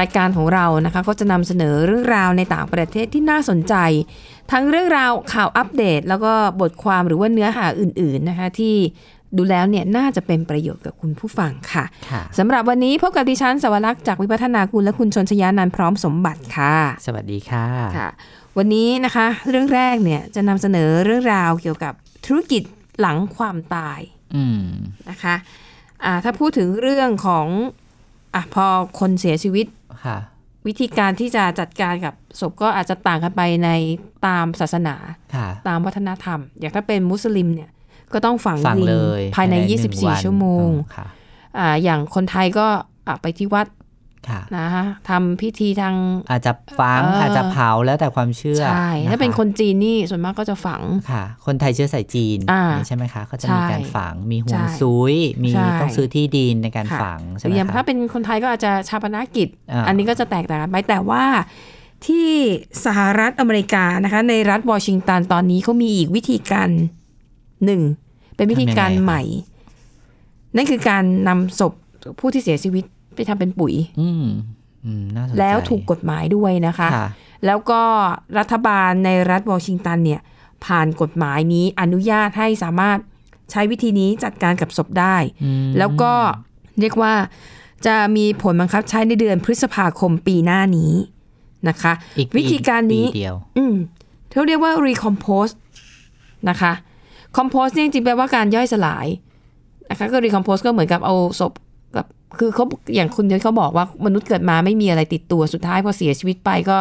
รายการของเรานะคะก็จะนำเสนอเรื่องราวในต่างประเทศที่น่าสนใจ ทั้งเรื่องราวข่าวอัปเดต แล้วก็บทความหรือว่าเนื้อหาอื่น ๆนะคะ ที่ดูแล้วเนี่ยน่าจะเป็นประโยชน์กับคุณผู้ฟังค่ะค่ะสำหรับวันนี้พบกับดิฉันสวรักษ์จากวิพัฒนาคุณและคุณชนชยานันท์พร้อมสมบัติค่ะ สวัสดีค่ะค่ะ วันนี้นะคะ เรื่องแรกเนี่ยจะนำเสนอเรื่องราวเกี่ยวกับธุรกิจหลังความตายอืมนะคะอ่าถ้าพูดถึงเรื่องของ อะพอคนเสียชีวิตค่ะวิธีการที่จะจัดการกับศพก็อาจจะต่างกันไปในตามศาสนาค่ะตามวัฒนธรรม อย่างถ้าเป็นมุสลิมเนี่ยก็ต้องฝังฟังดินเลยภายในหงวัน24 ชั่วโมงอืค่ะอ่าอย่างคนไทยก็อะไปที่วัดค่ะ นะคะทำพิธีทางอาจจะฟังเออออาจจะเผาแล้วแต่ความเชื่อใช่ะะถ้าเป็นคนจีนนี่ส่วนมากก็จะฝังค่ะ คนไทยเชื้อสายจีนอ่าใช่ไหมคะก็จะใช่มีการฝังมีห่วงใช่ซุยมีใช่ต้องซื้อที่ดินในการค่ะฝังหใช่รืไหมออย่างถ้าคะเป็นคนไทยก็อาจจะชาปนกิจอ่าอันนี้ก็จะแตกต่างกันไปแต่ว่าที่สหรัฐอเมริกานะคะในรัฐวอชิงตันตอนนี้เขามีอีกวิธีการหนึ่งเป็นวิธีการใหม่ นั่นคือการนำศพผู้ที่เสียชีวิต ไปทำเป็นปุ๋ย อืมอืมน่าสนใจแล้วถูกกฎหมายด้วยนะคะค่ะแล้วก็รัฐบาลในรัฐวอชิงตันเนี่ย ผ่านกฎหมายนี้อนุญาตให้สามารถใช้วิธีนี้จัดการกับศพได้อืมแล้วก็เรียกว่าจะมีผลบังคับใช้ในเดือนพฤษภาคมปีหน้านี้นะคะอีกวิธีการนี้ปีเดียวอืมเขาเรียกว่า recompose นะคะ compose เนี่ยจริงๆแปลว่าการย่อยสลายนะคะก็ recompose ก็เหมือนกับเอาศพกับ คือเขาอย่างคุณเขาบอกว่ามนุษย์เกิดมาไม่มีอะไรติดตัวสุดท้ายพอเสียชีวิตไปก็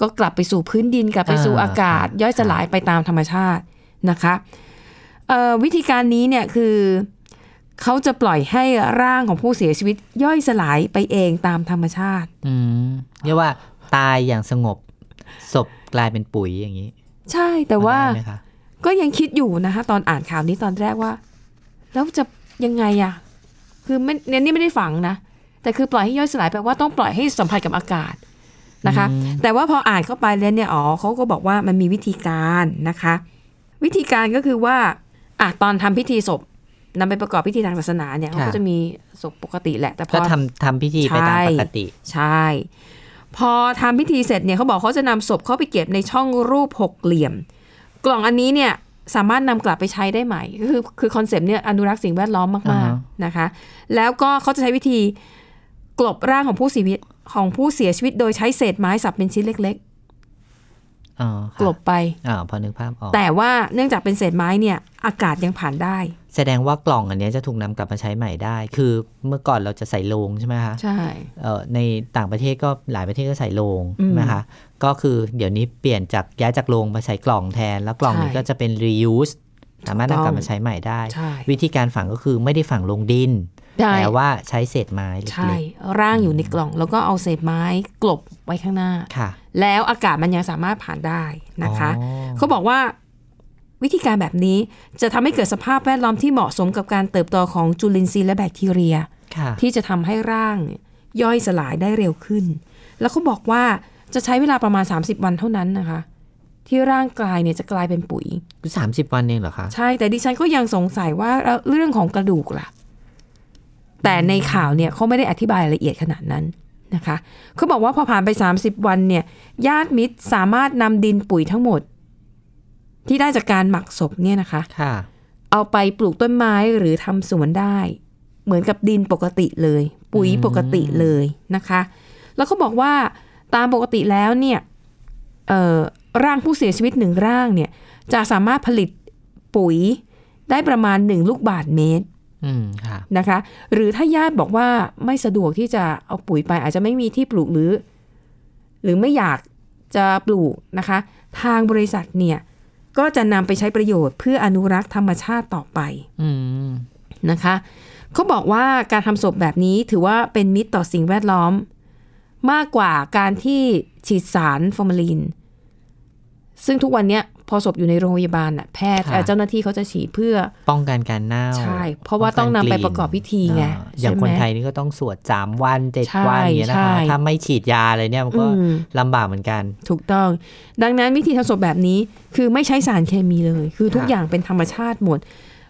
ก็กลับไปสู่พื้นดินกลับไปสู่อ่าอากาศค่ะย่อยสลายไปตามธรรมชาตินะคะเอ่อวิธีการนี้เนี่ยคือเขาจะปล่อยให้ร่างของผู้เสียชีวิตย่อยสลายไปเองตามธรรมชาติอืมเรียกว่าตายอย่างสงบศพกลายเป็นปุ๋ยอย่างนี้ ใช่แต่ว่าได้ไหมคะก็ยังคิดอยู่นะคะ ตอนอ่านข่าวนี้ตอนแรกว่า แล้วจะยังไงอะ คือไม่เนี่ยนี่ไม่ได้ฝังนะ แต่คือปล่อยให้ย่อยสลายแปลว่าต้องปล่อยให้สัมผัสกับอากาศนะคะ แต่ว่าพออ่านเข้าไปแล้วเนี่ยอ๋อเขาก็บอกว่ามันมีวิธีการนะคะ วิธีการก็คือว่าอะตอนทำพิธีศพนำไปประกอบพิธีทางศาสนาเนี่ยเขาก็จะมีศพปกติแหละ แต่พก็อทำทำพิธีไปตามปกติ ใช่ พอทำพิธีเสร็จเนี่ยเขาบอกเขาจะนำศพเข้าไปเก็บในช่องรูปหกเหลี่ยม กล่องอันนี้เนี่ย สามารถนำกลับไปใช้ได้ใหม่ก็คือคือคอนเซปต์เนี่ยอนุรักษ์สิ่งแวดล้อมมาอ่ากฮะๆนะคะ แล้วก็เขาจะใช้วิธีกลบร่างของผู้เสียชีวิตของผู้เสียชีวิตโดยใช้เศษไม้สับเป็นชิ้นเล็กอ๋อๆค่ะ กลบไปอ่าพอนึกภาพออก แต่ว่าเนื่องจากเป็นเศษไม้เนี่ย อากาศยังผ่านได้ แสดงว่ากล่องอันเนี้ยจะถูกนำกลับมาใช้ใหม่ได้ คือเมื่อก่อนเราจะใส่โลงใช่ไหมคะใช่เอ่อในต่างประเทศก็หลายประเทศก็ใส่โลงอืมใช่ไหมคะก็คือเดี๋ยวนี้เปลี่ยนจากย้ายจากโลงมาใส่กล่องแทน แล้วกล่องนี้ใช่ก็จะเป็น reuse สามารถถูกนำต้องกลับมาใช้ใหม่ได้ใช่วิธีการฝังก็คือไม่ได้ฝังลงดินได้ แต่ว่าใช้เศษไม้เล็ใช่กร่างอยู่ในกล่อง แล้วก็เอาเศษไม้กลบไว้ข้างหน้าๆค่ะ แล้วอากาศมันยังสามารถผ่านได้นะคะอ๋อเขาบอกว่าวิธีการแบบนี้จะทำให้เกิดสภาพแวดล้อมที่เหมาะสมกับการเติบโตของจุลินทรีย์และแบคทีเรียค่ะที่จะทำให้ร่างเนี่ยย่อยสลายได้เร็วขึ้น แล้วเขาบอกว่าจะใช้เวลาประมาณ 30 วันเท่านั้นนะคะ ที่ร่างกายเนี่ยจะกลายเป็นปุ๋ยสามสิบวันเองเหรอคะ ใช่แต่ดิฉันก็ยังสงสัยว่าแล้วเรื่องของกระดูกล่ะ แต่ในข่าวเนี่ยเขาไม่ได้อธิบายรายละเอียดขนาดนั้นนะคะเขาบอกว่าพอผ่านไป 30 วันเนี่ยญาติมิตรสามารถนำดินปุ๋ยทั้งหมด ที่ได้จากการหมักศพเนี่ยนะคะค่ะเอาไปปลูกต้นไม้หรือทำสวนได้ เหมือนกับดินปกติเลย ปุ๋ยปกติเลยนะคะ แล้วก็บอกว่าตามปกติแล้วเนี่ยเอ่อร่างผู้เสียชีวิตหนึ่งร่างเนี่ยจะสามารถผลิตปุ๋ยได้ประมาณหนึ่งลูกบาทเมตรอืมค่ะ นะคะ หรือถ้าญาติบอกว่าไม่สะดวกที่จะเอาปุ๋ยไป อาจจะไม่มีที่ปลูกหรือ หรือไม่อยากจะปลูกนะคะ ทางบริษัทเนี่ย ก็จะนำไปใช้ประโยชน์เพื่ออนุรักษ์ธรรมชาติต่อไปอนะคะเขาบอกว่าการทำศพแบบนี้ถือว่าเป็นมิตรต่อสิ่งแวดล้อม มากกว่าการที่ฉีดสารฟอร์มาลีนซึ่งทุกวันเนี้ย พอศพอยู่ในโรงพยาบาลน่ะแพทย์ค่ะเอ่อเจ้าหน้าที่เขาจะฉีดเพื่อป้องกันการเน่าใช่เพราะว่าต้องนำไปประกอบพิธีไงอ่าอย่างใช่ไหมคนไทยนี่ก็ต้องสวดสามวันเจ็ดใช่วันอย่างเงี้ยนะใช่คะถ้าไม่ฉีดยาอะไรเนี่ยมันก็อืมลำบากเหมือนกัน ถูกต้อง ดังนั้นวิธีทำศพแบบนี้คือไม่ใช้สารเคมีเลย คือทุกค่ะอย่างเป็นธรรมชาติหมด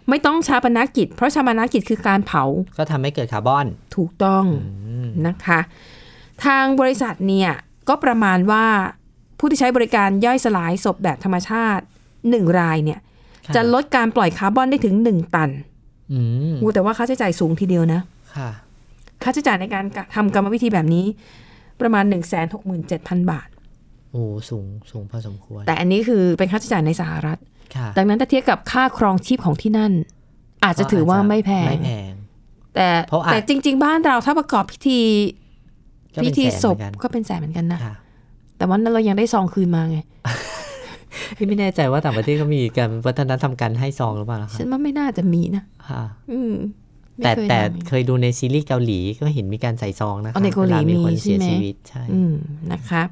ไม่ต้องชาปนกิจ เพราะชาปนกิจคือการเผา ก็ทำให้เกิดคาร์บอน ถูกต้องอืมนะคะ ทางบริษัทเนี่ยก็ประมาณว่า ผู้ที่ใช้บริการย่อยสลายศพแบบธรรมชาติหนึ่งรายเนี่ยค่ะจะลดการปล่อยคาร์บอนได้ถึง1ตันอืมอู้แต่ว่าค่าใช้จ่ายสูงทีเดียวนะค่ะ ค่าใช้จ่ายในการทำกรรมวิธีแบบนี้ ประมาณ1 6 7 0 0 0บาท โอ้สูงสูงพอสมควร แต่อันนี้คือเป็นค่าใช้จ่ายในสหรัฐค่ะดังนั้นถ้าเทียบกับค่าครองชีพของที่นั่น อาจจะถือว่าไม่แพงไม่แพงแต่เพราะอาจแต่จริง ๆ บ้านเราถ้าประกอบพิธีก็เป็พินธีแสนศพเหมือนกันก็เป็นแสนเหมือนกันนะค่ะ แต่ว่านั้นเรายังได้ซองคืนมาไงพี่ไม่แน่ใจว่าต่างประเทศเขามีการวัฒนธรรมการให้ซองหรือเปล่านะคะฉันว่าไม่น่าจะมีนะค่ะอืมไม่แต่เคยแต่ทำเคยดูในซีรีส์เกาหลีก็เห็นมีการใส่ซองนะคะอ๋อในเกาหลีวมีคนมีใช่เสียไหมชีวิตใช่อืมนะคะ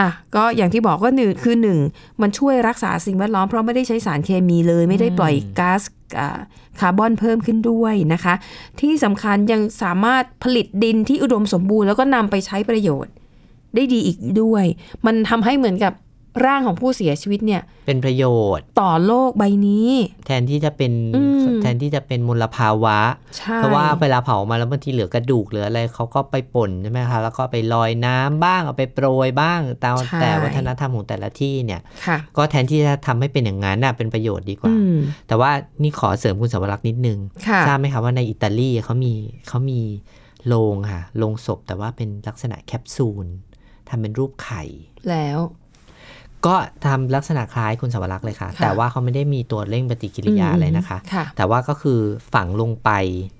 อะก็อย่างที่บอกก็หนึ่งคือหนึ่งมันช่วยรักษาสิ่งแวดล้อมเพราะไม่ได้ใช้สารเคมีเลย ไม่ได้ปล่อยก๊าซอ่าคาร์บอนเพิ่มขึ้นด้วยนะคะ ที่สำคัญยังสามารถผลิตดินที่อุดมสมบูรณ์แล้วก็นำไปใช้ประโยชน์ ได้ดีอีกด้วย มันทำให้เหมือนกับร่างของผู้เสียชีวิตเนี่ย เป็นประโยชน์ต่อโลกใบนี้ แทนที่จะเป็นอืมแทนที่จะเป็นมลภาวะใช่เพราะว่าเวลาเผามาแล้วบางทีเหลือกระดูกเหลืออะไรเขาก็ไปป่นใช่ไหมคะแล้วก็ไปลอยน้ำบ้างเอาไปโปรยบ้างตามใช่แต่วัฒนธรรมของแต่ละที่เนี่ยค่ะก็แทนที่จะทำให้เป็นอย่างนั้นน่ะเป็นประโยชน์ดีกว่าอืมแต่ว่านี่ขอเสริมคุณสวรักษ์นิดนึงค่ะทราบไหมคะว่าในอิตาลีเขามีเขามีโลงค่ะโลงศพแต่ว่าเป็นลักษณะแคปซูล ทำเป็นรูปไข่แล้ว ก็ทำลักษณะคล้ายคุณสวรักษ์เลยค่ะค่ะ แต่ว่าเขาไม่ได้มีตัวเร่งปฏิกิริยาอะไรนะคะค่ะแต่ว่าก็คือฝังลงไป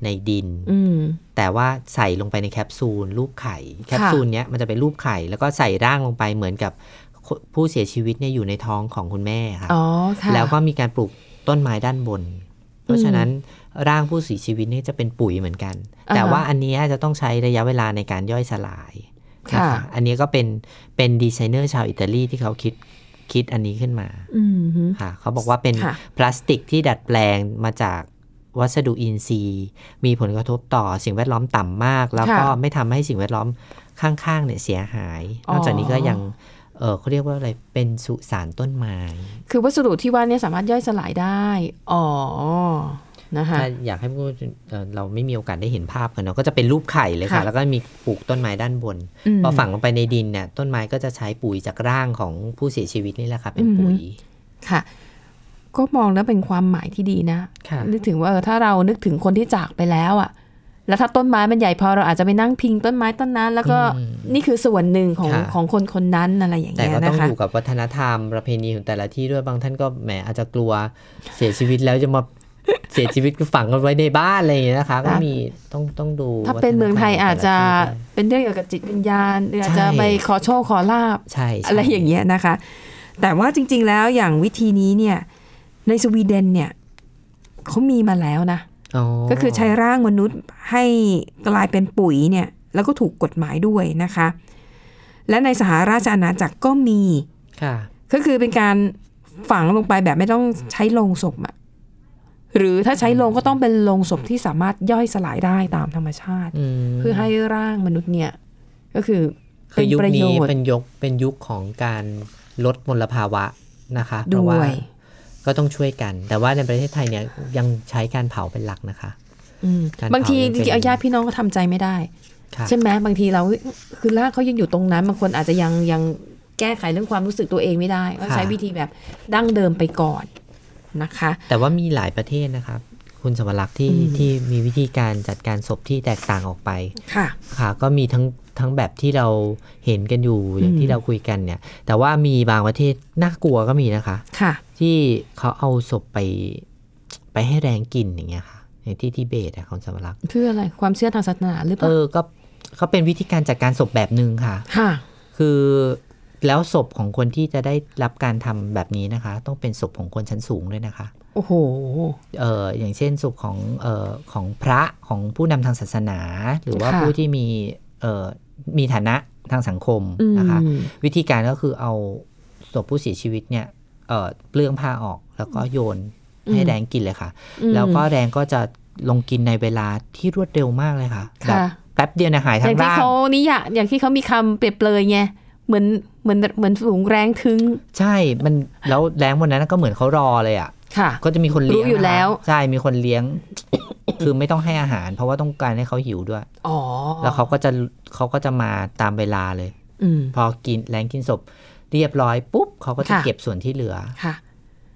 ในดินอืมแต่ว่าใส่ลงไปในแคปซูล รูปไข่ แคปซูลเนี้ยมันจะเป็นรูปไข่ แล้วก็ใส่ร่างลงไปเหมือนกับผู้เสียชีวิตเนี่ยอยู่ในท้องของคุณแม่ค่ะอ๋อค่ะแล้วก็มีการปลูกต้นไม้ด้านบน เพราะฉะนั้นร่างผู้เสียชีวิตเนี่ยจะเป็นปุ๋ยเหมือนกันอ่าฮะแต่ว่าอันเนี้ยจะต้องใช้ระยะเวลาในการย่อยสลายน ค่ะ อันนี้ก็เป็นเป็นดีไซเนอร์ชาวอิตาลีที่เขาคิดคิดอันนี้ขึ้นมาอืมฮึค่ะ เขาบอกว่าเป็นค่ะพลาสติกที่ดัดแปลงมาจากวัสดุอินทรีย์ มีผลกระทบต่อสิ่งแวดล้อมต่ำมาก แล้วก็ค่ะไม่ทำให้สิ่งแวดล้อมข้างๆเนี่ยเสียหายอ๋อนอกจากนี้ก็ยังเออเขาเรียกว่าอะไร เป็นสุสานต้นไม้ คือวัสดุที่ว่าเนี่ยสามารถย่อยสลายได้ อ๋อ นะคะถ้าอยากให้พูดเอ่อเราไม่มีโอกาสได้เห็นภาพกันเนาะก็จะเป็นรูปไข่เลยค่ะค่ะแล้วก็มีปลูกต้นไม้ด้านบนมพอฝังลงไปในดินเนี่ยต้นไม้ก็จะใช้ปุ๋ยจากร่างของผู้เสียชีวิตนี่แหละค่ะเป็นปุ๋ยค่ะ ก็มองแล้วเป็นความหมายที่ดีนะค่ะนึกถึงว่าเออถ้าเรานึกถึงคนที่จากไปแล้วอะ่ะแล้วถ้าต้นไม้มันใหญ่พอเราอาจจะไปนั่งพิงต้นไม้ต้นนั้น แล้วก็อืมนี่คือส่วนหนึ่งของค่ะของคนคนนั้นอะไรอย่างแต่เงี้ยก็ต้อนะงคะอยู่กับวัฒนธรรมประเพณีของแต่ละที่ด้วยบางท่านก็แหมอาจจะกลัวเสียชีวิตแล้วจะมา เสียชีวิตก็ฝังกันไว้ในบ้านอะไรอย่างเงี้ยนะคะก็มีต้องต้องดู ถ้าเป็นเมืองไทยวัฒนธรรอาจจะแต่ลที่ด้วยเป็นเรื่องเกี่ยวกับจิตวิญญาณหรืออาจจะใช่ไปขอโชคขอลาบใช่ใช่อะไรอย่างเงี้ยนะคะ แต่ว่าจริง ๆ แล้วอย่างวิธีนี้เนี่ยในสวีเดนเนี่ยเขามีมาแล้วนะอ๋อก็คือใช้ร่างมนุษย์ให้กลายเป็นปุ๋ยเนี่ยแล้วก็ถูกกฎหมายด้วยนะคะ และในสหราชอาณาจักรก็มีค่ะก็คือเป็นการฝังลงไปแบบไม่ต้องใช้โลงศพอะ หรือถ้าใช้โลงก็ต้องเป็นโลงศพที่สามารถย่อยสลายได้ตามธรรมชาติอืมเพื่อให้ร่างมนุษย์เนี่ย ก็คือคืเป็อนยุคประโยนี้ชน์เป็นยุคเป็นยุคของการลดมลภาวะนะคะเพด้ราะวว่ายก็ต้องช่วยกัน แต่ว่าในประเทศไทยเนี่ยยังใช้การเผาเป็นหลักนะคะอืมการบางทีเผาจยังเป็นริงๆเอาญาติพี่น้องก็ทำใจไม่ได้ค่ะใช่ไหมบางทีเราคือร่างเขายังอยู่ตรงนั้นบางคนอาจจะยังยังแก้ไขเรื่องความรู้สึกตัวเองไม่ได้ก็ใช้วิธีแบบดั้งเดิมไปก่อน นะคะ แต่ว่ามีหลายประเทศนะครับ คุณสวรักษ์ที่อืมที่มีวิธีการจัดการศพที่แตกต่างออกไปค่ะค่ะ ก็มีทั้งทั้งแบบที่เราเห็นกันอยู่อย่างอืมที่เราคุยกันเนี่ย แต่ว่ามีบางประเทศน่ากลัวก็มีนะคะค่ะ ที่เขาเอาศพไปไปให้แรงกินอย่างเงี้ยค่ะอย่างที่ทิเบตอะคุณสวรักษ์เพื่ออะไรความเชื่อทางศาสนาหรือเปเอล่าอก็เขาเป็นวิธีการจัดการศพแบบหนึ่งค่ะ ค่ะ คือ แล้วศพของคนที่จะได้รับการทำแบบนี้นะคะ ต้องเป็นศพของคนชั้นสูงด้วยนะคะ โอ้โหเอออย่างเช่นศพของเออของพระของผู้นำทางศาสนา หรือว่าค่ะผู้ที่มีเออมีฐานะทางสังคมนะคะอืมวิธีการก็คือเอาศพผู้เสียชีวิตเนี่ยเอ่อเปลื้องผ้าออกแล้วก็โยนให้อืมแดงกินเลยค่ะอืมแล้วก็แดงก็จะลงกินในเวลาที่รวดเร็วมากเลยค่ะแบบค่ะแป๊บเดียวเนะหายอทั้ย่างงที่ร่างเขานิยามอย่างที่เขามีคำเปรียบเปรยไงเหมือน เหมือนเหมือนสูงแรงถึง ใช่มันแล้วแรงวันนั้นก็เหมือนเขารอเลยอะค่ะ ก็จะมีคนเลี้ยงรู้อยู่แล้วนะคะใช่มีคนเลี้ยง คือไม่ต้องให้อาหาร เพราะว่าต้องการให้เขาหิวด้วยอ๋อแล้วเขาก็จะเขาก็จะมาตามเวลาเลยอืมพอกินแรงกินศพเรียบร้อยปุ๊บเขาก็จะค่ะเก็บส่วนที่เหลือค่ะ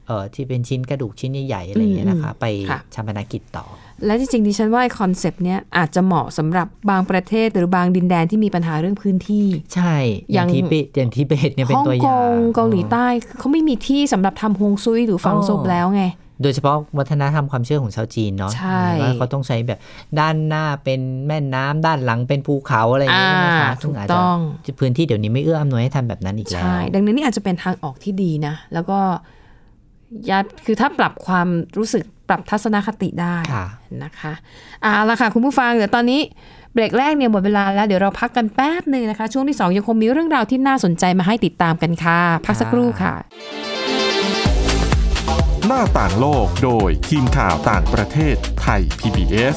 เออที่เป็นชิ้นกระดูกชิ้นใหญ่ๆอะไรอย่างเงี้ยนะคะ ไปค่ะชาปนกิจต่อ และจริงๆดิฉันว่าคอนเซปต์เนี้ยอาจจะเหมาะสำหรับบางประเทศหรือบางดินแดนที่มีปัญหาเรื่องพื้นที่ ใช่อย่างอย่างที่เบตอย่างที่เบตเนี่ยเป็นฮ่องตัวอกย่างงเกาหลีใต้เขาไม่มีที่สำหรับทำฮวงซุยหรือฝังอ๋อศพแล้วไงโดยเฉพาะวัฒนธรรมความเชื่อของชาวจีนเนาะใช่ว่าเขาต้องใช้แบบด้านหน้าเป็นแม่น้ำด้านหลังเป็นภูเขาอะไรอย่างอ่าเงี้ยนะคะถูซึ่งกอาจต้องจะพื้นที่เดี๋ยวนี้ไม่เอื้ออำนวยให้ทำแบบนั้นอีกแล้วใช่ดังนั้นนี่อาจจะเป็นทางออกที่ดีนะ แล้วก็ ยัดคือถ้าปรับความรู้สึกปรับทัศนคติได้ค่ะนะคะเอาละค่ะคุณผู้ฟังเดี๋ยวตอนนี้เบรกแรกเนี่ยหมดเวลาแล้วเดี๋ยวเราพักกันแป๊บหนึ่งนะคะ ช่วงที่ 2 ยังคงมีเรื่องราวที่น่าสนใจมาให้ติดตามกันค่ะ พักสักครู่ค่ะ หน้าต่างโลกโดยทีมข่าวต่างประเทศไทย PBS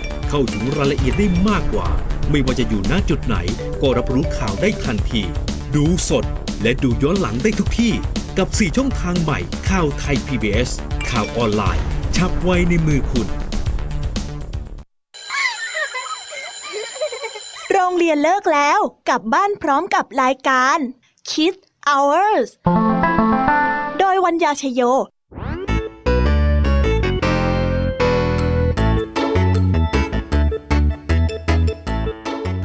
เข้าถึงรายละเอียดได้มากกว่า ไม่ว่าจะอยู่ณจุดไหน ก็รับรู้ข่าวได้ทันที ดูสดและดูย้อนหลังได้ทุกที่ กับ 4 ช่องทางใหม่ข่าวไทย PBS ข่าวออนไลน์ ชับไว้ในมือคุณ โรงเรียนเลิกแล้ว กลับบ้านพร้อมกับรายการ Kids Hours โดยวัญญาชยโย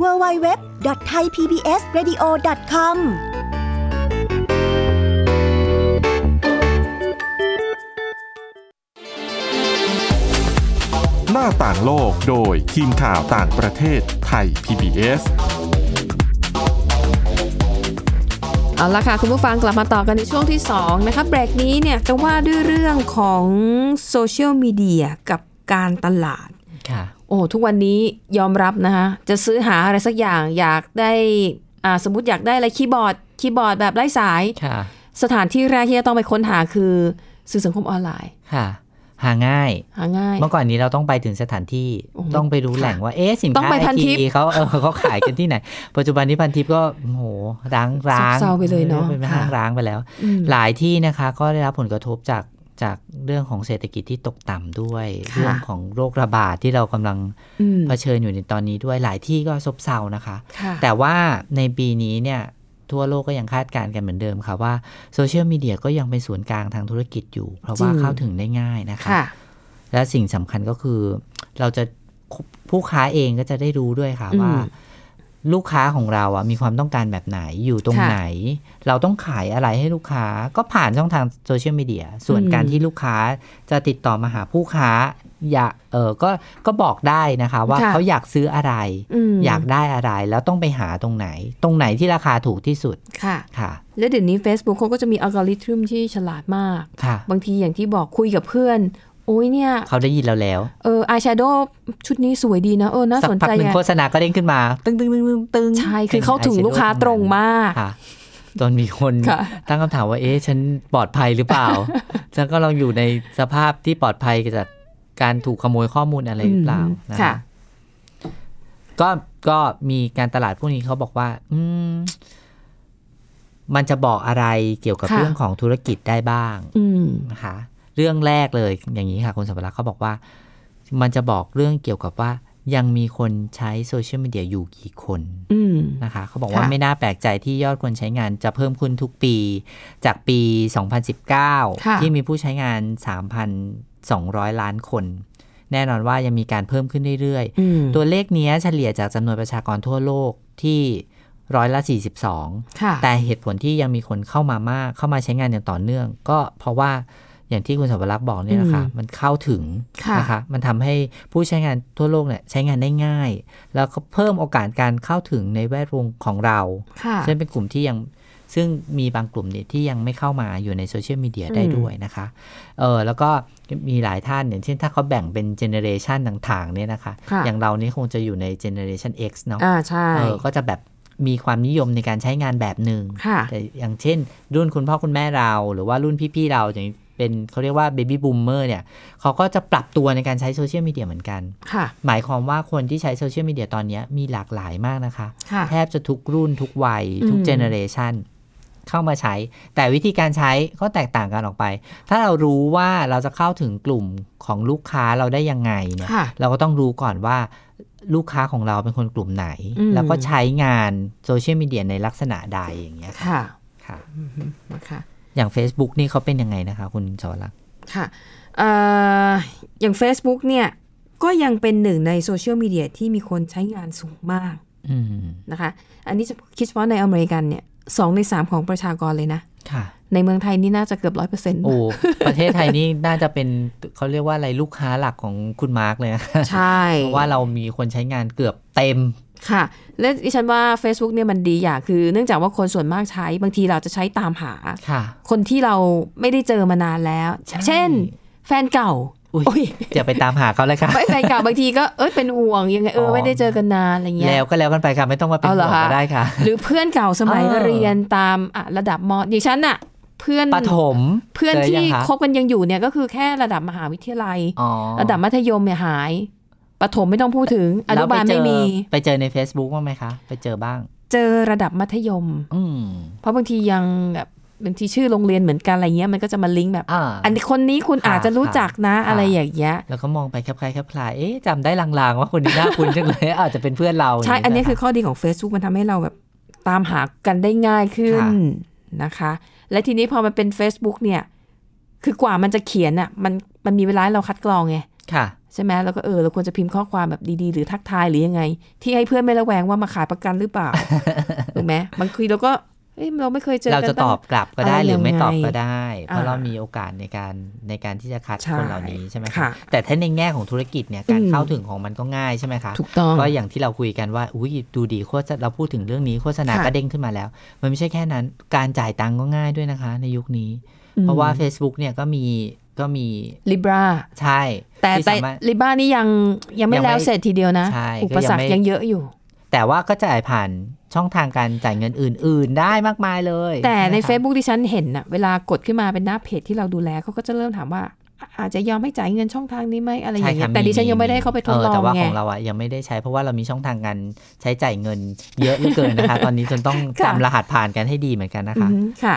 www.thaipbsradio.com หน้าต่างโลกโดยทีมข่าวต่างประเทศไทย PBS เอาละค่ะ คุณผู้ฟังกลับมาต่อกันในช่วงที่ 2 นะคะเบรกนี้เนี่ยจะว่าด้วยเรื่องของโซเชียลมีเดียกับการตลาดค่ะ โอ้ทุกวันนี้ยอมรับนะคะ จะซื้อหาอะไรสักอย่างอยากได้อ่าสมมติอยากได้อะไรคีย์บอร์ดคีย์บอร์ดแบบไร้สายค่ะสถานที่แรกที่จะต้องไปค้นหาคือสื่อสังคมออนไลน์ค่ะหาง่าย หาง่าย เมื่อก่อนนี้เราต้องไปถึงสถานที่โอ้โหต้องไปรู้ค่ะแหล่งว่า เอ๊ะสินค้าไอทีต้องไปพันทิปเขาเออเขาขายกันที่ไหน ปัจจุบันนี้พันทิปก็โอ้โหร้างร้างซบเซาไปเลยเนอะเป็นค่ะห้างร้างไปแล้วอืมหลายที่นะคะ ก็ได้รับผลกระทบจาก จากเรื่องของเศรษฐกิจที่ตกต่ำด้วยค่ะเรื่องของโรคระบาดที่เรากำลังอืมเผชิญอยู่ในตอนนี้ด้วยหลายที่ก็ซบเซานะคะค่ะแต่ว่าในปีนี้เนี่ยทั่วโลกก็ยังคาดการณ์กันเหมือนเดิมค่ะว่าโซเชียลมีเดียก็ยังเป็นศูนย์กลางทางธุรกิจอยู่ เพราะว่าจริงเข้าถึงได้ง่ายนะคะค่ะและสิ่งสำคัญก็คือเราจะผู้ค้าเองก็จะได้รู้ด้วยค่ะอืมว่า ลูกค้าของเราอะมีความต้องการแบบไหนอยู่ตรงค่ะไหน เราต้องขายอะไรให้ลูกค้าก็ผ่านช่องทางโซเชียลมีเดียส่วนอืมการที่ลูกค้าจะติดต่อมาหาผู้ค้าอยากเออก็ก็บอกได้นะคะว่าค่ะเขาอยากซื้ออะไรมอยากได้อะไรแล้วต้องไปหาตรงไหน ตรงไหนที่ราคาถูกที่สุดค่ะค่ะ แล้วเดี๋ยวนี้ Facebook เขาก็จะมีอัลกอริทึมที่ฉลาดมากค่ะบางทีอย่างที่บอกคุยกับเพื่อน โอ้ยเนี่ย เขาได้ยินเราแล้ว เอออายแชโดว์ชุดนี้สวยดีนะ เออ น่าสักสนพักใจหนึ่งอะโฆษณาก็เด้งขึ้นมา ตึ้งตึ้งตึ้งตึ้งตึ้งใช่ คือเข้าถึงลูกค้าตรงมากค่ะจนมีคนค่ะตั้งคำถามว่า เอ๊ะ ฉันปลอดภัยหรือเปล่า ฉันก็ลองอยู่ในสภาพที่ปลอดภัยจากการถูกขโมยข้อมูลอะไรหรือเปล่าอืมนะค่ะก็ก็มีการตลาดพวกนี้เขาบอกว่า อืมมันจะบอกอะไรเกี่ยวกับค่ะเรื่องของธุรกิจได้บ้างอืมนะคะ เรื่องแรกเลยอย่างนี้ค่ะ คุณสัมภาระเขาบอกว่า มันจะบอกเรื่องเกี่ยวกับว่ายังมีคนใช้โซเชียลมีเดียอยู่กี่คนอืมนะคะ เขาบอกว่าค่ะไม่น่าแปลกใจที่ยอดคนใช้งานจะเพิ่มขึ้นทุกปี จากปี 2019 ที่มีผู้ใช้งาน 3,200 ล้านคน แน่นอนว่ายังมีการเพิ่มขึ้นเรื่อยอืมๆตัวเลขเนี้ยเฉลี่ยจากจำนวนประชากรทั่วโลกที่ร้อยละ 42ค่ะแต่เหตุผลที่ยังมีคนเข้ามามากเข้ามาใช้งานอย่างต่อเนื่อง ก็เพราะว่า อย่างที่คุณสวรักษ์บอกเนี่ยนะคะอืมมันเข้าถึงค่ะนะคะมันทำให้ผู้ใช้งานทั่วโลกเนี่ยใช้งานได้ง่าย แล้วก็เพิ่มโอกาสการเข้าถึงในแวดวงของเราค่ะซึ่งเป็นกลุ่มที่ยังซึ่งมีบางกลุ่มเนี่ยที่ยังไม่เข้ามาอยู่ในโซเชียลมีเดียได้อืมด้วยนะคะเออแล้วก็มีหลายท่านอย่างเช่นถ้าเขาแบ่งเป็นเจเนเรชันต่างๆเนี่ยนะคะค่ะอย่างเรานี่คงจะอยู่ในเจเนเรชัน X เนาะอ่าใช่เออก็จะแบบมีความนิยมในการใช้งานแบบหนึ่งค่ะแต่อย่างเช่น รุ่นคุณพ่อคุณแม่เรา หรือว่ารุ่นพี่ๆเราอย่าง เป็นเขาเรียกว่า baby boomer เนี่ยเขาก็จะปรับตัวในการใช้โซเชียลมีเดียเหมือนกันค่ะหมายความว่าคนที่ใช้โซเชียลมีเดียตอนเนี้ยมีหลากหลายมากนะคะค่ะแทบจะทุกรุ่นทุกวัย ทุกอืมเจเนอเรชันเข้ามาใช้ แต่วิธีการใช้ก็แตกต่างกันออกไป ถ้าเรารู้ว่าเราจะเข้าถึงกลุ่มของลูกค้าเราได้ยังไงเนี่ยค่ะเราก็ต้องรู้ก่อนว่าลูกค้าของเราเป็นคนกลุ่มไหนอืมแล้วก็ใช้งานโซเชียลมีเดียในลักษณะใดอย่างเงี้ยค่ะค่ะค่ะนะคะ อย่าง Facebook นี่เขาเป็นยังไงนะคะ คุณสวรักษ์ค่ะเอ่ออย่าง Facebook เนี่ยก็ยังเป็นหนึ่งในโซเชียลมีเดียที่มีคนใช้งานสูงมากอืมนะคะ อันนี้จะคิดเฉพาะในอเมริกันเนี่ยสองในสามของประชากรเลยนะค่ะ ในเมืองไทยนี่น่าจะเกือบร้อยเปอร์เซ็นต์โอ้ประเทศไทยนี่น่าจะเป็นเขาเรียกว่าอะไรลูกค้าหลักของคุณมาร์กเลยนะใช่เพราะว่าเรามีคนใช้งานเกือบเต็ม ค่ะ และดิฉันว่า Facebook เนี่ยมันดีอย่างคือ เนื่องจากว่าคนส่วนมากใช้บางทีเราจะใช้ตามหาค่ะคนที่เราไม่ได้เจอมานานแล้วใช่เช่น แฟนเก่าอุ้ยโอ้ยอย่าไปตามหาเขาเลยค่ะไม่แฟนเก่าบางทีก็เอ้ยเป็นห่วงยังไงเอออ๋อไม่ได้เจอกันนานอะไรเงี้ยแล้วก็แล้วกันไปค่ะไม่ต้องมาเป็นเอาเหรห่อวงคะก็ได้ค่ะ หรือเพื่อนเก่าสมัยเออเรียนตามอะระดับมอย่างฉันอะเพื่อนปฐมเพื่อนจที่ยังคะคบกันยังอยู่เนี่ยก็คือแค่ระดับมหาวิทยาลัยอ๋อระดับมัธยมเนี่ยหาย ประถมไม่ต้องพูดถึงอนุแล้วปบาลเจไม่มี ไปเจอใน Facebook บ้างไหมคะ ไปเจอบ้าง เจอระดับมัธยม อืมเพราะบางทียังแบบบางทีชื่อโรงเรียนเหมือนกันอะไรเงี้ยมันก็จะมาลิงก์แบบอ่าอันนี้คนนี้คุณค่ะอาจจะรู้จักนะค่ะอะไรอย่างเงี้ยแล้วก็มองไปคลับคล้ายคลับคลายเอ๊ะจำได้ลางๆ ว่าคนนี้น่าคุ้นจังเลยอาจจะเป็นเพื่อนเรา ใช่ย่างอันนี้เงี้ยคือข้อดีของ Facebook มันทำให้เราแบบตามหากันได้ง่ายขึ้นค่ะนะคะ และทีนี้พอมันเป็น Facebook เนี่ย คือกว่ามันจะเขียนอะมันมันมีเวลาให้เราคัดกรองไงค่ะ ใช่ไหมแล้วก็เออเราควรจะพิมพ์ข้อความแบบดีๆ หรือทักทายหรือยังไง ที่ให้เพื่อนไม่ระแวงว่ามาขายประกันหรือเปล่าถูกไหมบางทีเราก็เอ้ยเราไม่เคยเจอเรากันจะตอบกลับก็ได้อะไรหรือไม่ยังไงตอบก็ได้ เพราะอ่าเรามีโอกาสในการในการที่จะคัดใช่คนเหล่านี้ใช่ไหมค่ะแต่ถ้าในแง่ของธุรกิจเนี่ยการอืมเข้าถึงของมันก็ง่ายใช่ไหมคะถูกต้องก็อย่างที่เราคุยกันว่าอุ้ยดูดีโฆษณาเราพูดถึงเรื่องนี้โฆษณาค่ะก็เด้งขึ้นมาแล้ว มันไม่ใช่แค่นั้น การจ่ายตังค์ก็ง่ายด้วยนะคะ ในยุคนี้อืมเพราะว่า Facebook เนี่ยก็มี ก็มีลิบราใช่ แต่ที่แต่สามารถลิบรานี่ยังยังไม่ยังไม่แล้วเสร็จทีเดียวนะใช่อุปสรรคก็ยังไม่ยังเยอะอยู่ แต่ว่าก็จ่ายผ่านช่องทางการจ่ายเงินอื่น ๆ ได้มากมายเลย แต่ในะคะ Facebook ที่ฉันเห็นน่ะเวลากดขึ้นมาเป็นหน้าเพจที่เราดูแลเขาก็จะเริ่มถามว่าอาจจะยอมให้จ่ายเงินช่องทางนี้ไหมอะไรอย่างเงี้ยใช่ค่ะแต่ดิฉันยังไม่ได้เข้าไปทดลองแต่ว่าไงของเราอะยังไม่ได้ใช้เพราะว่าเรามีช่องทางการใช้จ่ายเงินเยอะเหลือเกินนะคะ ตอนนี้จนต้องค่ะจำรหัสผ่านกันให้ดีเหมือนกันนะคะอืมค่ะ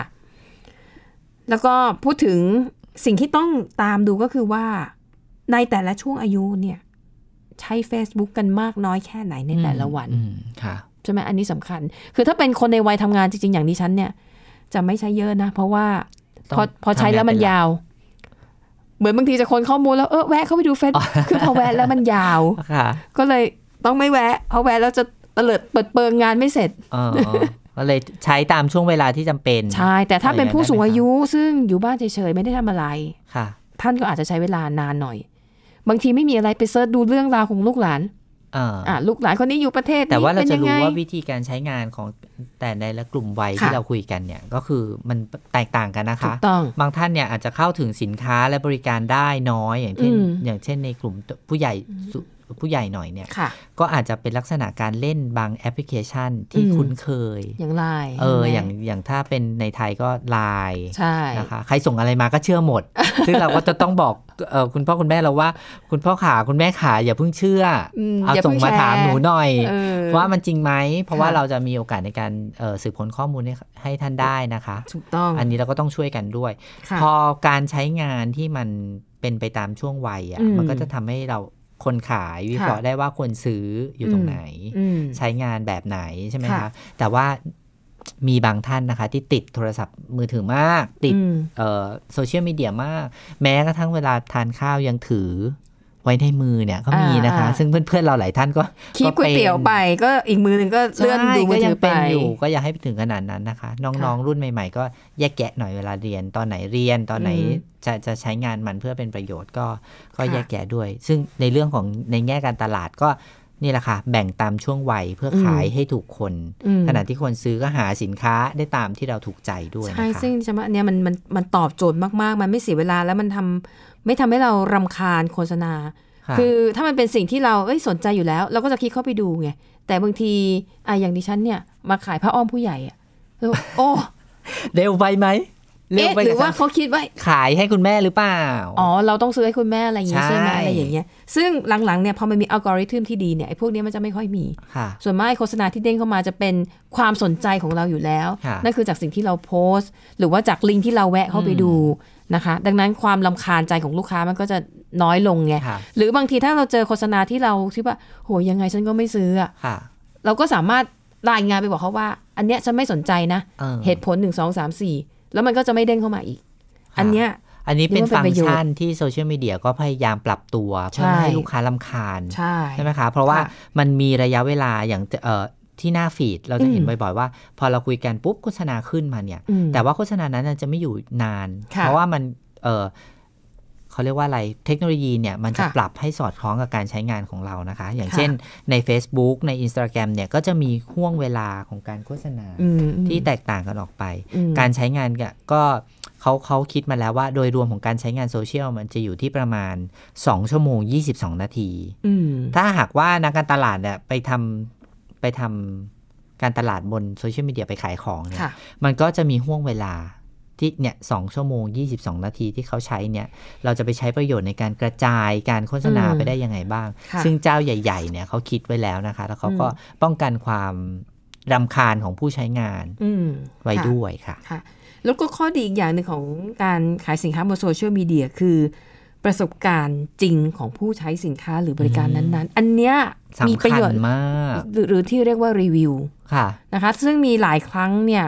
แล้วก็พูดถึง สิ่งที่ต้องตามดูก็คือว่า ในแต่ละช่วงอายุเนี่ย ใช้ Facebook กันมากน้อยแค่ไหนในแต่ละวันอืมค่ะใช่ไหมอันนี้สำคัญ คือถ้าเป็นคนในวัยทำงานจริง ๆ อย่างดิฉันเนี่ย จะไม่ใช้เยอะนะ เพราะว่าต้องพอพอใช้แล้วมันทำงานเป็นหลักยาว เหมือนบางทีจะคนข้อมูลแล้วเออแวะเข้าไปดูเฟซคือพอแวะแล้วมันยาวค่ะก็เลยต้องไม่แวะเพราะแวะแล้วจะเตลิดเปิดเปิงงานไม่เสร็จเออ ก็เลยใช้ตามช่วงเวลาที่จำเป็น ใช่ แต่ถ้าเป็นผู้สูงอายุซึ่งอยู่บ้านเฉยๆไม่ได้ทำอะไรค่ะ ท่านก็อาจจะใช้เวลานานหน่อย บางทีไม่มีอะไรไปเซิร์ชดูเรื่องราวของลูกหลานเอออ่าลูกหลานคนนี้อยู่ประเทศแต่ว่าเราป็นจะยังรู้ไงว่าวิธีการใช้งานของแต่ในละกลุ่มวัยค่ะที่เราคุยกันเนี่ยก็คือมันแตกต่างกันนะถูคะกต้องบางท่านเนี่ยอาจจะเข้าถึงสินค้าและบริการได้น้อยอย่างเช่นอืมอย่างเช่นในกลุ่มผู้ใหญ่สุ ผู้ใหญ่หน่อยเนี่ยค่ะก็อาจจะเป็นลักษณะการเล่นบางแอปพลิเคชันที่อืมคุ้นเคย อย่างไรเออใช่ไหมอย่างอย่างถ้าเป็นในไทยก็ไลน์ใช่นะคะใครส่งอะไรมาก็เชื่อหมด ซึ่งเราก็จะต้องบอกเออคุณพ่อคุณแม่เราว่า คุณพ่อขาคุณแม่ขาอย่าเพิ่งเชื่ออมเอาอย่าส่เพิ่งงมาแชร์ถามหนูหน่อยเออว่ามันจริงไหม เพราะว่าค่ะเราจะมีโอกาสในการเอ่อสืบค้นข้อมูลให้ให้ท่านได้นะคะถูกต้องอันนี้เราก็ต้องช่วยกันด้วยค่ะพอการใช้งานที่มันเป็นไปตามช่วงวัยอะอืมมันก็จะทำให้เรา คนขายวิเคราะห์ค่ะได้ว่าควรซื้ออยู่ตรงไหนอืมใช้งานแบบไหนใช่ไหมค่ะคะแต่ว่ามีบางท่านนะคะ ที่ติดโทรศัพท์มือถือมาก ติดอืมเอ่อโซเชียลมีเดียมาก แม้กระทั่งเวลาทานข้าวยังถือ ไว้ในมือเนี่ยก็มีนะคะอ่าซึ่งเพื่อนๆเราหลายท่านก็คีบก๋วยเตี๋ยวไปก็อีกมือหนึ่งก็เลื่อนใช่ดูมืก็อยัถืงอไปเป็นอยู่ก็อย่าให้ไปถึงขนาดนั้นนะคะ น้องๆ รุ่นใหม่ ๆ ก็แยกแยะหน่อยเวลาเรียน ตอนไหนเรียนตอนไหนอืมจะจะใช้งานมันเพื่อเป็นประโยชน์ก็ก็ค่ะแยกแยะด้วย ซึ่งในเรื่องของในแง่การตลาดก็นี่แหละค่ะ แบ่งตามช่วงวัยเพื่อขายให้ถูกคนอืมขณะที่คนซื้อก็หาสินค้าได้ตามที่เราถูกใจด้วยใช่นะคะซึ่งฉันว่าอันเนี้ยมันมันมันตอบโจทย์มากๆ มันไม่เสียเวลาแล้วมันทำ ไม่ทำให้เรารำคาญโฆษณาค่ะคือถ้ามันเป็นสิ่งที่เราเอ้ยสนใจอยู่แล้ว เราก็จะคลิกเข้าไปดูไง แต่บางทีอะอย่างดิฉันเนี่ย มาขายผ้าอ้อมผู้ใหญ่อะแล้วโอ้เร็วไปไหมเร็วเอ๊ะไปหรือว่ากับเขาคิดว่าขายให้คุณแม่หรือเปล่า อ๋อ เราต้องซื้อให้คุณแม่อะไรอย่างงี้ใช่ใช่ไหมอะไรอย่างเงี้ย ซึ่งหลังๆเนี่ยพอมันมีอัลกอริทึมที่ดีเนี่ยไอ้พวกเนี้ยมันจะไม่ค่อยมีค่ะส่วนมากโฆษณาที่เด้งเข้ามาจะเป็นความสนใจของเราอยู่แล้วค่ะนั่นคือจากสิ่งที่เราโพสต์ หรือว่าจากลิงก์ที่เราแวะเข้าไปดู นะคะ ดังนั้นความลำคาญใจของลูกค้ามันก็จะน้อยลงไงค่ะหรือบางทีถ้าเราเจอโฆษณาที่เราคิดว่า โหยังไงฉันก็ไม่ซื้ออะค่ะเราก็สามารถรายงานไปบอกเขาว่า อันเนี้ยฉันไม่สนใจนะเออเหตุผลหนึ่งสองสามสี่แล้วมันก็จะไม่เด้งเข้ามาอีก อันเนี้ยอันนี้เป็นนี่ว่าเป็นฟังประก์โยชน์ชันที่โซเชียลมีเดียก็พยายามปรับตัวเพื่อไม่ให้ลูกค้ารำคาญใช่ใช่ไหมคะ เพราะว่าค่ะมันมีระยะเวลาอย่างเอ่อ ที่หน้า feed เราจะเห็นอืมบ่อยๆว่า พอเราคุยกันปุ๊บโฆษณาขึ้นมาเนี่ยอืมแต่ว่าโฆษณานั้นนะจะไม่อยู่นานค่ะเพราะว่ามันเออเขาเรียกว่าอะไรเทคโนโลยีเนี่ยมันจะค่ะปรับให้สอดคล้องกับการใช้งานของเรานะคะ อย่างค่ะเช่นใน Facebook ใน Instagram เนี่ยก็จะมีห้วงเวลาของการโฆษณาอืมที่แตกต่างกันออกไปอืมการใช้งานก็ก็เขาเขาคิดมาแล้วว่าโดยรวมของการใช้งานโซเชียลมันจะอยู่ที่ประมาณ 2 ชั่วโมง 22 นาทีอืมถ้าหากว่านักการตลาดเนี่ยไปทำ ไปทำการตลาดบนโซเชียลมีเดียไปขายของเนี่ยค่ะมันก็จะมีห่วงเวลาที่เนี่ยสองชั่วโมง 22 นาทีที่เขาใช้เนี่ย เราจะไปใช้ประโยชน์ในการกระจายการโฆษณาอืมไปได้ยังไงบ้างค่ะซึ่งเจ้าใหญ่ ๆ เนี่ยเขาคิดไว้แล้วนะคะ แล้วเขาก็ป้องกันความรำคาญของผู้ใช้งานอืมไว้ค่ะด้วยค่ะค่ะ แล้วก็ข้อดีอีกอย่างหนึ่งของการขายสินค้าบนโซเชียลมีเดียคือ ประสบการณ์จริงของผู้ใช้สินค้าหรือบริการนั้นๆ อันเนี้ยมีสำประคัโยญชน์มากหรือหรือที่เรียกว่ารีวิวค่ะนะคะ ซึ่งมีหลายครั้งเนี่ย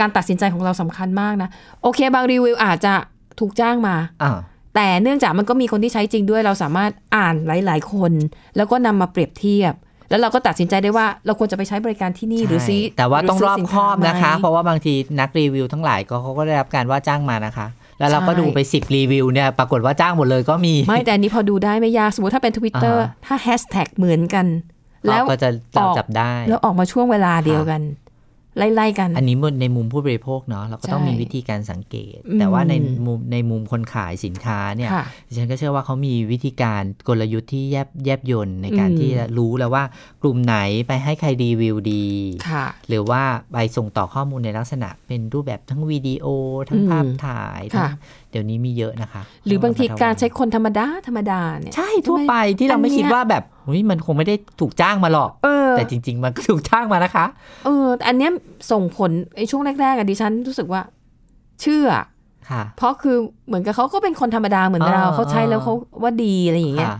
การตัดสินใจของเราสำคัญมากนะ โอเค บางรีวิวอาจจะถูกจ้างมาอ่าแต่เนื่องจากมันก็มีคนที่ใช้จริงด้วย เราสามารถอ่านหลาย ๆ คน แล้วก็นำมาเปรียบเทียบ แล้วเราก็ตัดสินใจได้ว่าเราควรจะไปใช้บริการที่นี่หรือซื้อใช่แต่ว่าต้องหรอบซื้คอบนะคะสิเพราะว่าบางทีนักรีวิวทั้งหลายก็เขาก็ได้รับการว่าจ้างมานะคะ แล้วเราก็ใช่ดูไป 10 รีวิวเนี่ยปรากฏว่าจ้างหมดเลยก็มี ไม่แต่อันนี้พอดูได้ไม่ยาก สมมติถ้าเป็น Twitter อ่าฮะถ้าแฮชแท็กเหมือนกัน แล้วเราก็จะออกจับได้ แล้วออกมาช่วงเวลาเดียวกัน ไล่ๆกัน อันนี้ในมุมผู้บริโภคเนาะเราก็ต้องใช่มีวิธีการสังเกตอืมแต่ว่าในมุมในมุมคนขายสินค้าเนี่ยค่ะดิฉันก็เชื่อว่าเขามีวิธีการกลยุทธ์ที่แยบแยบยนต์ในการอืมที่จะรู้แล้วว่ากลุ่มไหนไปให้ใครรีวิวดีค่ะหรือว่าไปส่งต่อข้อมูลในลักษณะเป็นรูปแบบทั้งวิดีโอ ทั้งอืมภาพถ่ายทั้งค่ะเดี๋ยวนี้มีเยอะนะคะ หรือบางทีต้มการระมัดะวังใช้คนธรรมดาธรรมดาเนี่ยใช่ทั่วไปที่เราไม่อันเนี้ยคิดว่าแบบ เฮ้ยมันคงไม่ได้ถูกจ้างมาหรอกเออแต่จริง ๆ มันก็ถูกจ้างมานะคะ เออ อันเนี้ยส่งผลไอ้ช่วงแรกๆอะดิฉันรู้สึกว่า เชื่อค่ะเพราะคือเหมือนกับเขาก็เป็นคนธรรมดาเหมือนอ่าเราเขาใช้แล้วเขาว่าดีอะไรอย่างเงี้ยค่ะ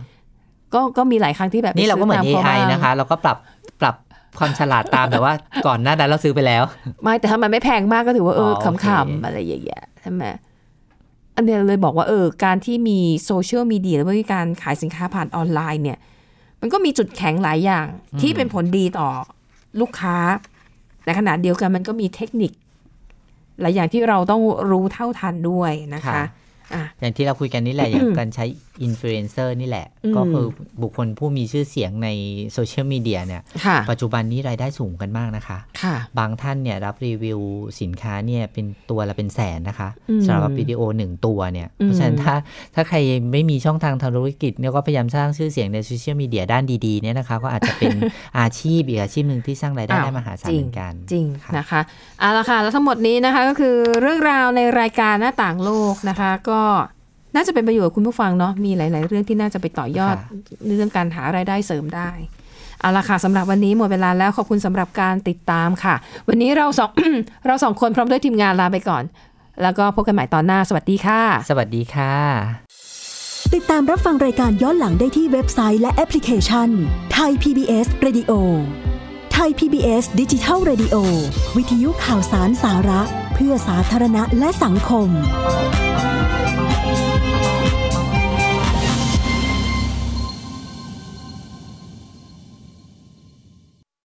ก็ก็มีหลายครั้งที่แบบไปนี่เราก็เหมือนซื้ต AI ขาบ้างนะคะ เราก็ปรับปรับความฉลาดตามแต่ว่าก่อนหน้านั้นเราซื้อไปแล้ว ไม่แต่ถ้ามันไม่แพงมากก็ถือว่าเอออ๋อโอเคขำๆอะไรอย่างเงี้ยใช่ไหมอันเนี้ยเลยบอกว่าเออการที่มีโซเชียลมีเดียหรือว่ามีการขายสินค้าผ่านออนไลน์เนี่ย มันก็มีจุดแข็งหลายอย่างที่เป็นผลดีต่อลูกค้าในขณะเดียวกันมันก็มีเทคนิค หลายอย่างที่เราต้องรู้เท่าทันด้วยนะคะค่ะอะอย่างที่เราคุยกันนี่แหละอย่างการใช้ อินฟลูเอนเซอร์นี่แหละอืมก็คือบุคคลผู้มีชื่อเสียงในโซเชียลมีเดียเนี่ยค่ะปัจจุบันนี้รายได้สูงกันมากนะคะค่ะบางท่านเนี่ยรับรีวิวสินค้าเนี่ยเป็นตัวละเป็นแสนนะคะอืมสำหรับวิดีโอหนึ่งตัวเนี่ยอืมเพราะฉะนั้นถ้าถ้าใครไม่มีช่องทางทางธุรกิจเนี่ยก็พยายามสร้างชื่อเสียงในโซเชียลมีเดียด้านดีๆเนี่ยนะคะก็อาจจะเป็นอาชีพอีกอาชีพหนึ่งที่สร้างรายได้ได้มหาศาลจริงเหมือนกันจริงค่ะนะคะเอาละค่ะแล้วทั้งหมดนี้นะคะก็คือเรื่องราวในรายการหน้าต่างโลกนะคะ ก็ น่าจะเป็นประโยชน์กับคุณผู้ฟังเนาะมีหลาย ๆ เรื่องที่น่าจะไปต่อยอดในเรื่องการหารายได้เสริมได้เอาละค่ะสำหรับวันนี้หมดเวลาแล้วขอบคุณสำหรับการติดตามค่ะ วันนี้เราสองเราสองคนพร้อมด้วยทีมงานลาไปก่อน แล้วก็พบกันใหม่ตอนหน้า สวัสดีค่ะ สวัสดีค่ะ ติดตามรับฟังรายการย้อนหลังได้ที่เว็บไซต์และแอปพลิเคชันไทย PBS Radio ไทย PBS ดิจิทัล Radio วิทยุข่าวสารสาระ เพื่อสาธารณะและสังคม